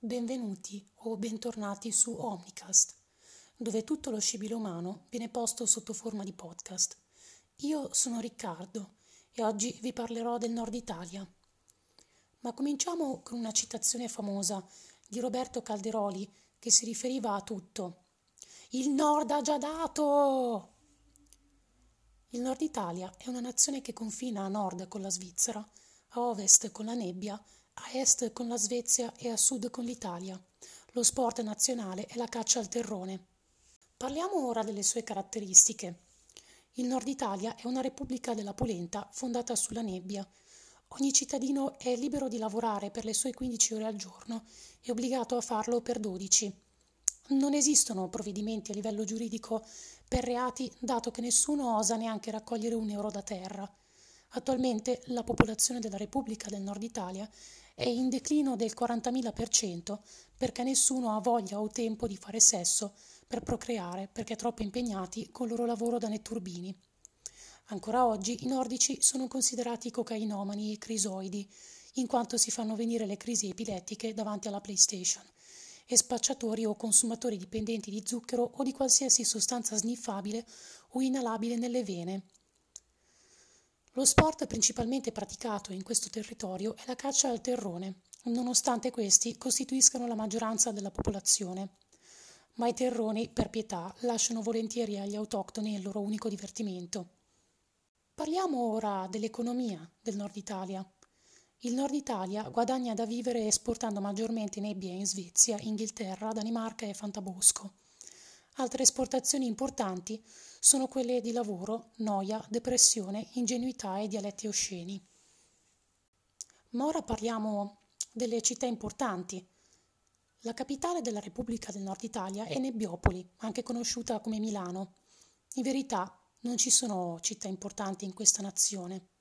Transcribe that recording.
Benvenuti o bentornati su Omnicast, dove tutto lo scibile umano viene posto sotto forma di podcast. Io sono Riccardo e oggi vi parlerò del Nord Italia. Ma cominciamo con una citazione famosa di Roberto Calderoli che si riferiva a tutto. Il Nord ha già dato! Il Nord Italia è una nazione che confina a nord con la Svizzera, a ovest con la nebbia, a est con la Svezia e a sud con l'Italia. Lo sport nazionale è la caccia al terrone. Parliamo ora delle sue caratteristiche. Il Nord Italia è una repubblica della polenta fondata sulla nebbia. Ogni cittadino è libero di lavorare per le sue 15 ore al giorno e obbligato a farlo per 12. Non esistono provvedimenti a livello giuridico per reati, dato che nessuno osa neanche raccogliere un euro da terra. Attualmente la popolazione della Repubblica del Nord Italia è in declino del 40.000% perché nessuno ha voglia o tempo di fare sesso per procreare perché troppo impegnati col loro lavoro da netturbini. Ancora oggi i nordici sono considerati cocainomani e crisoidi, in quanto si fanno venire le crisi epilettiche davanti alla PlayStation e spacciatori o consumatori dipendenti di zucchero o di qualsiasi sostanza sniffabile o inalabile nelle vene. Lo sport principalmente praticato in questo territorio è la caccia al terrone, nonostante questi costituiscano la maggioranza della popolazione. Ma i terroni, per pietà, lasciano volentieri agli autoctoni il loro unico divertimento. Parliamo ora dell'economia del nord Italia. Il Nord Italia guadagna da vivere esportando maggiormente nebbia in Svezia, Inghilterra, Danimarca e Fantabosco. Altre esportazioni importanti sono quelle di lavoro, noia, depressione, ingenuità e dialetti osceni. Ma ora parliamo delle città importanti. La capitale della Repubblica del Nord Italia è Nebbiopoli, anche conosciuta come Milano. In verità non ci sono città importanti in questa nazione.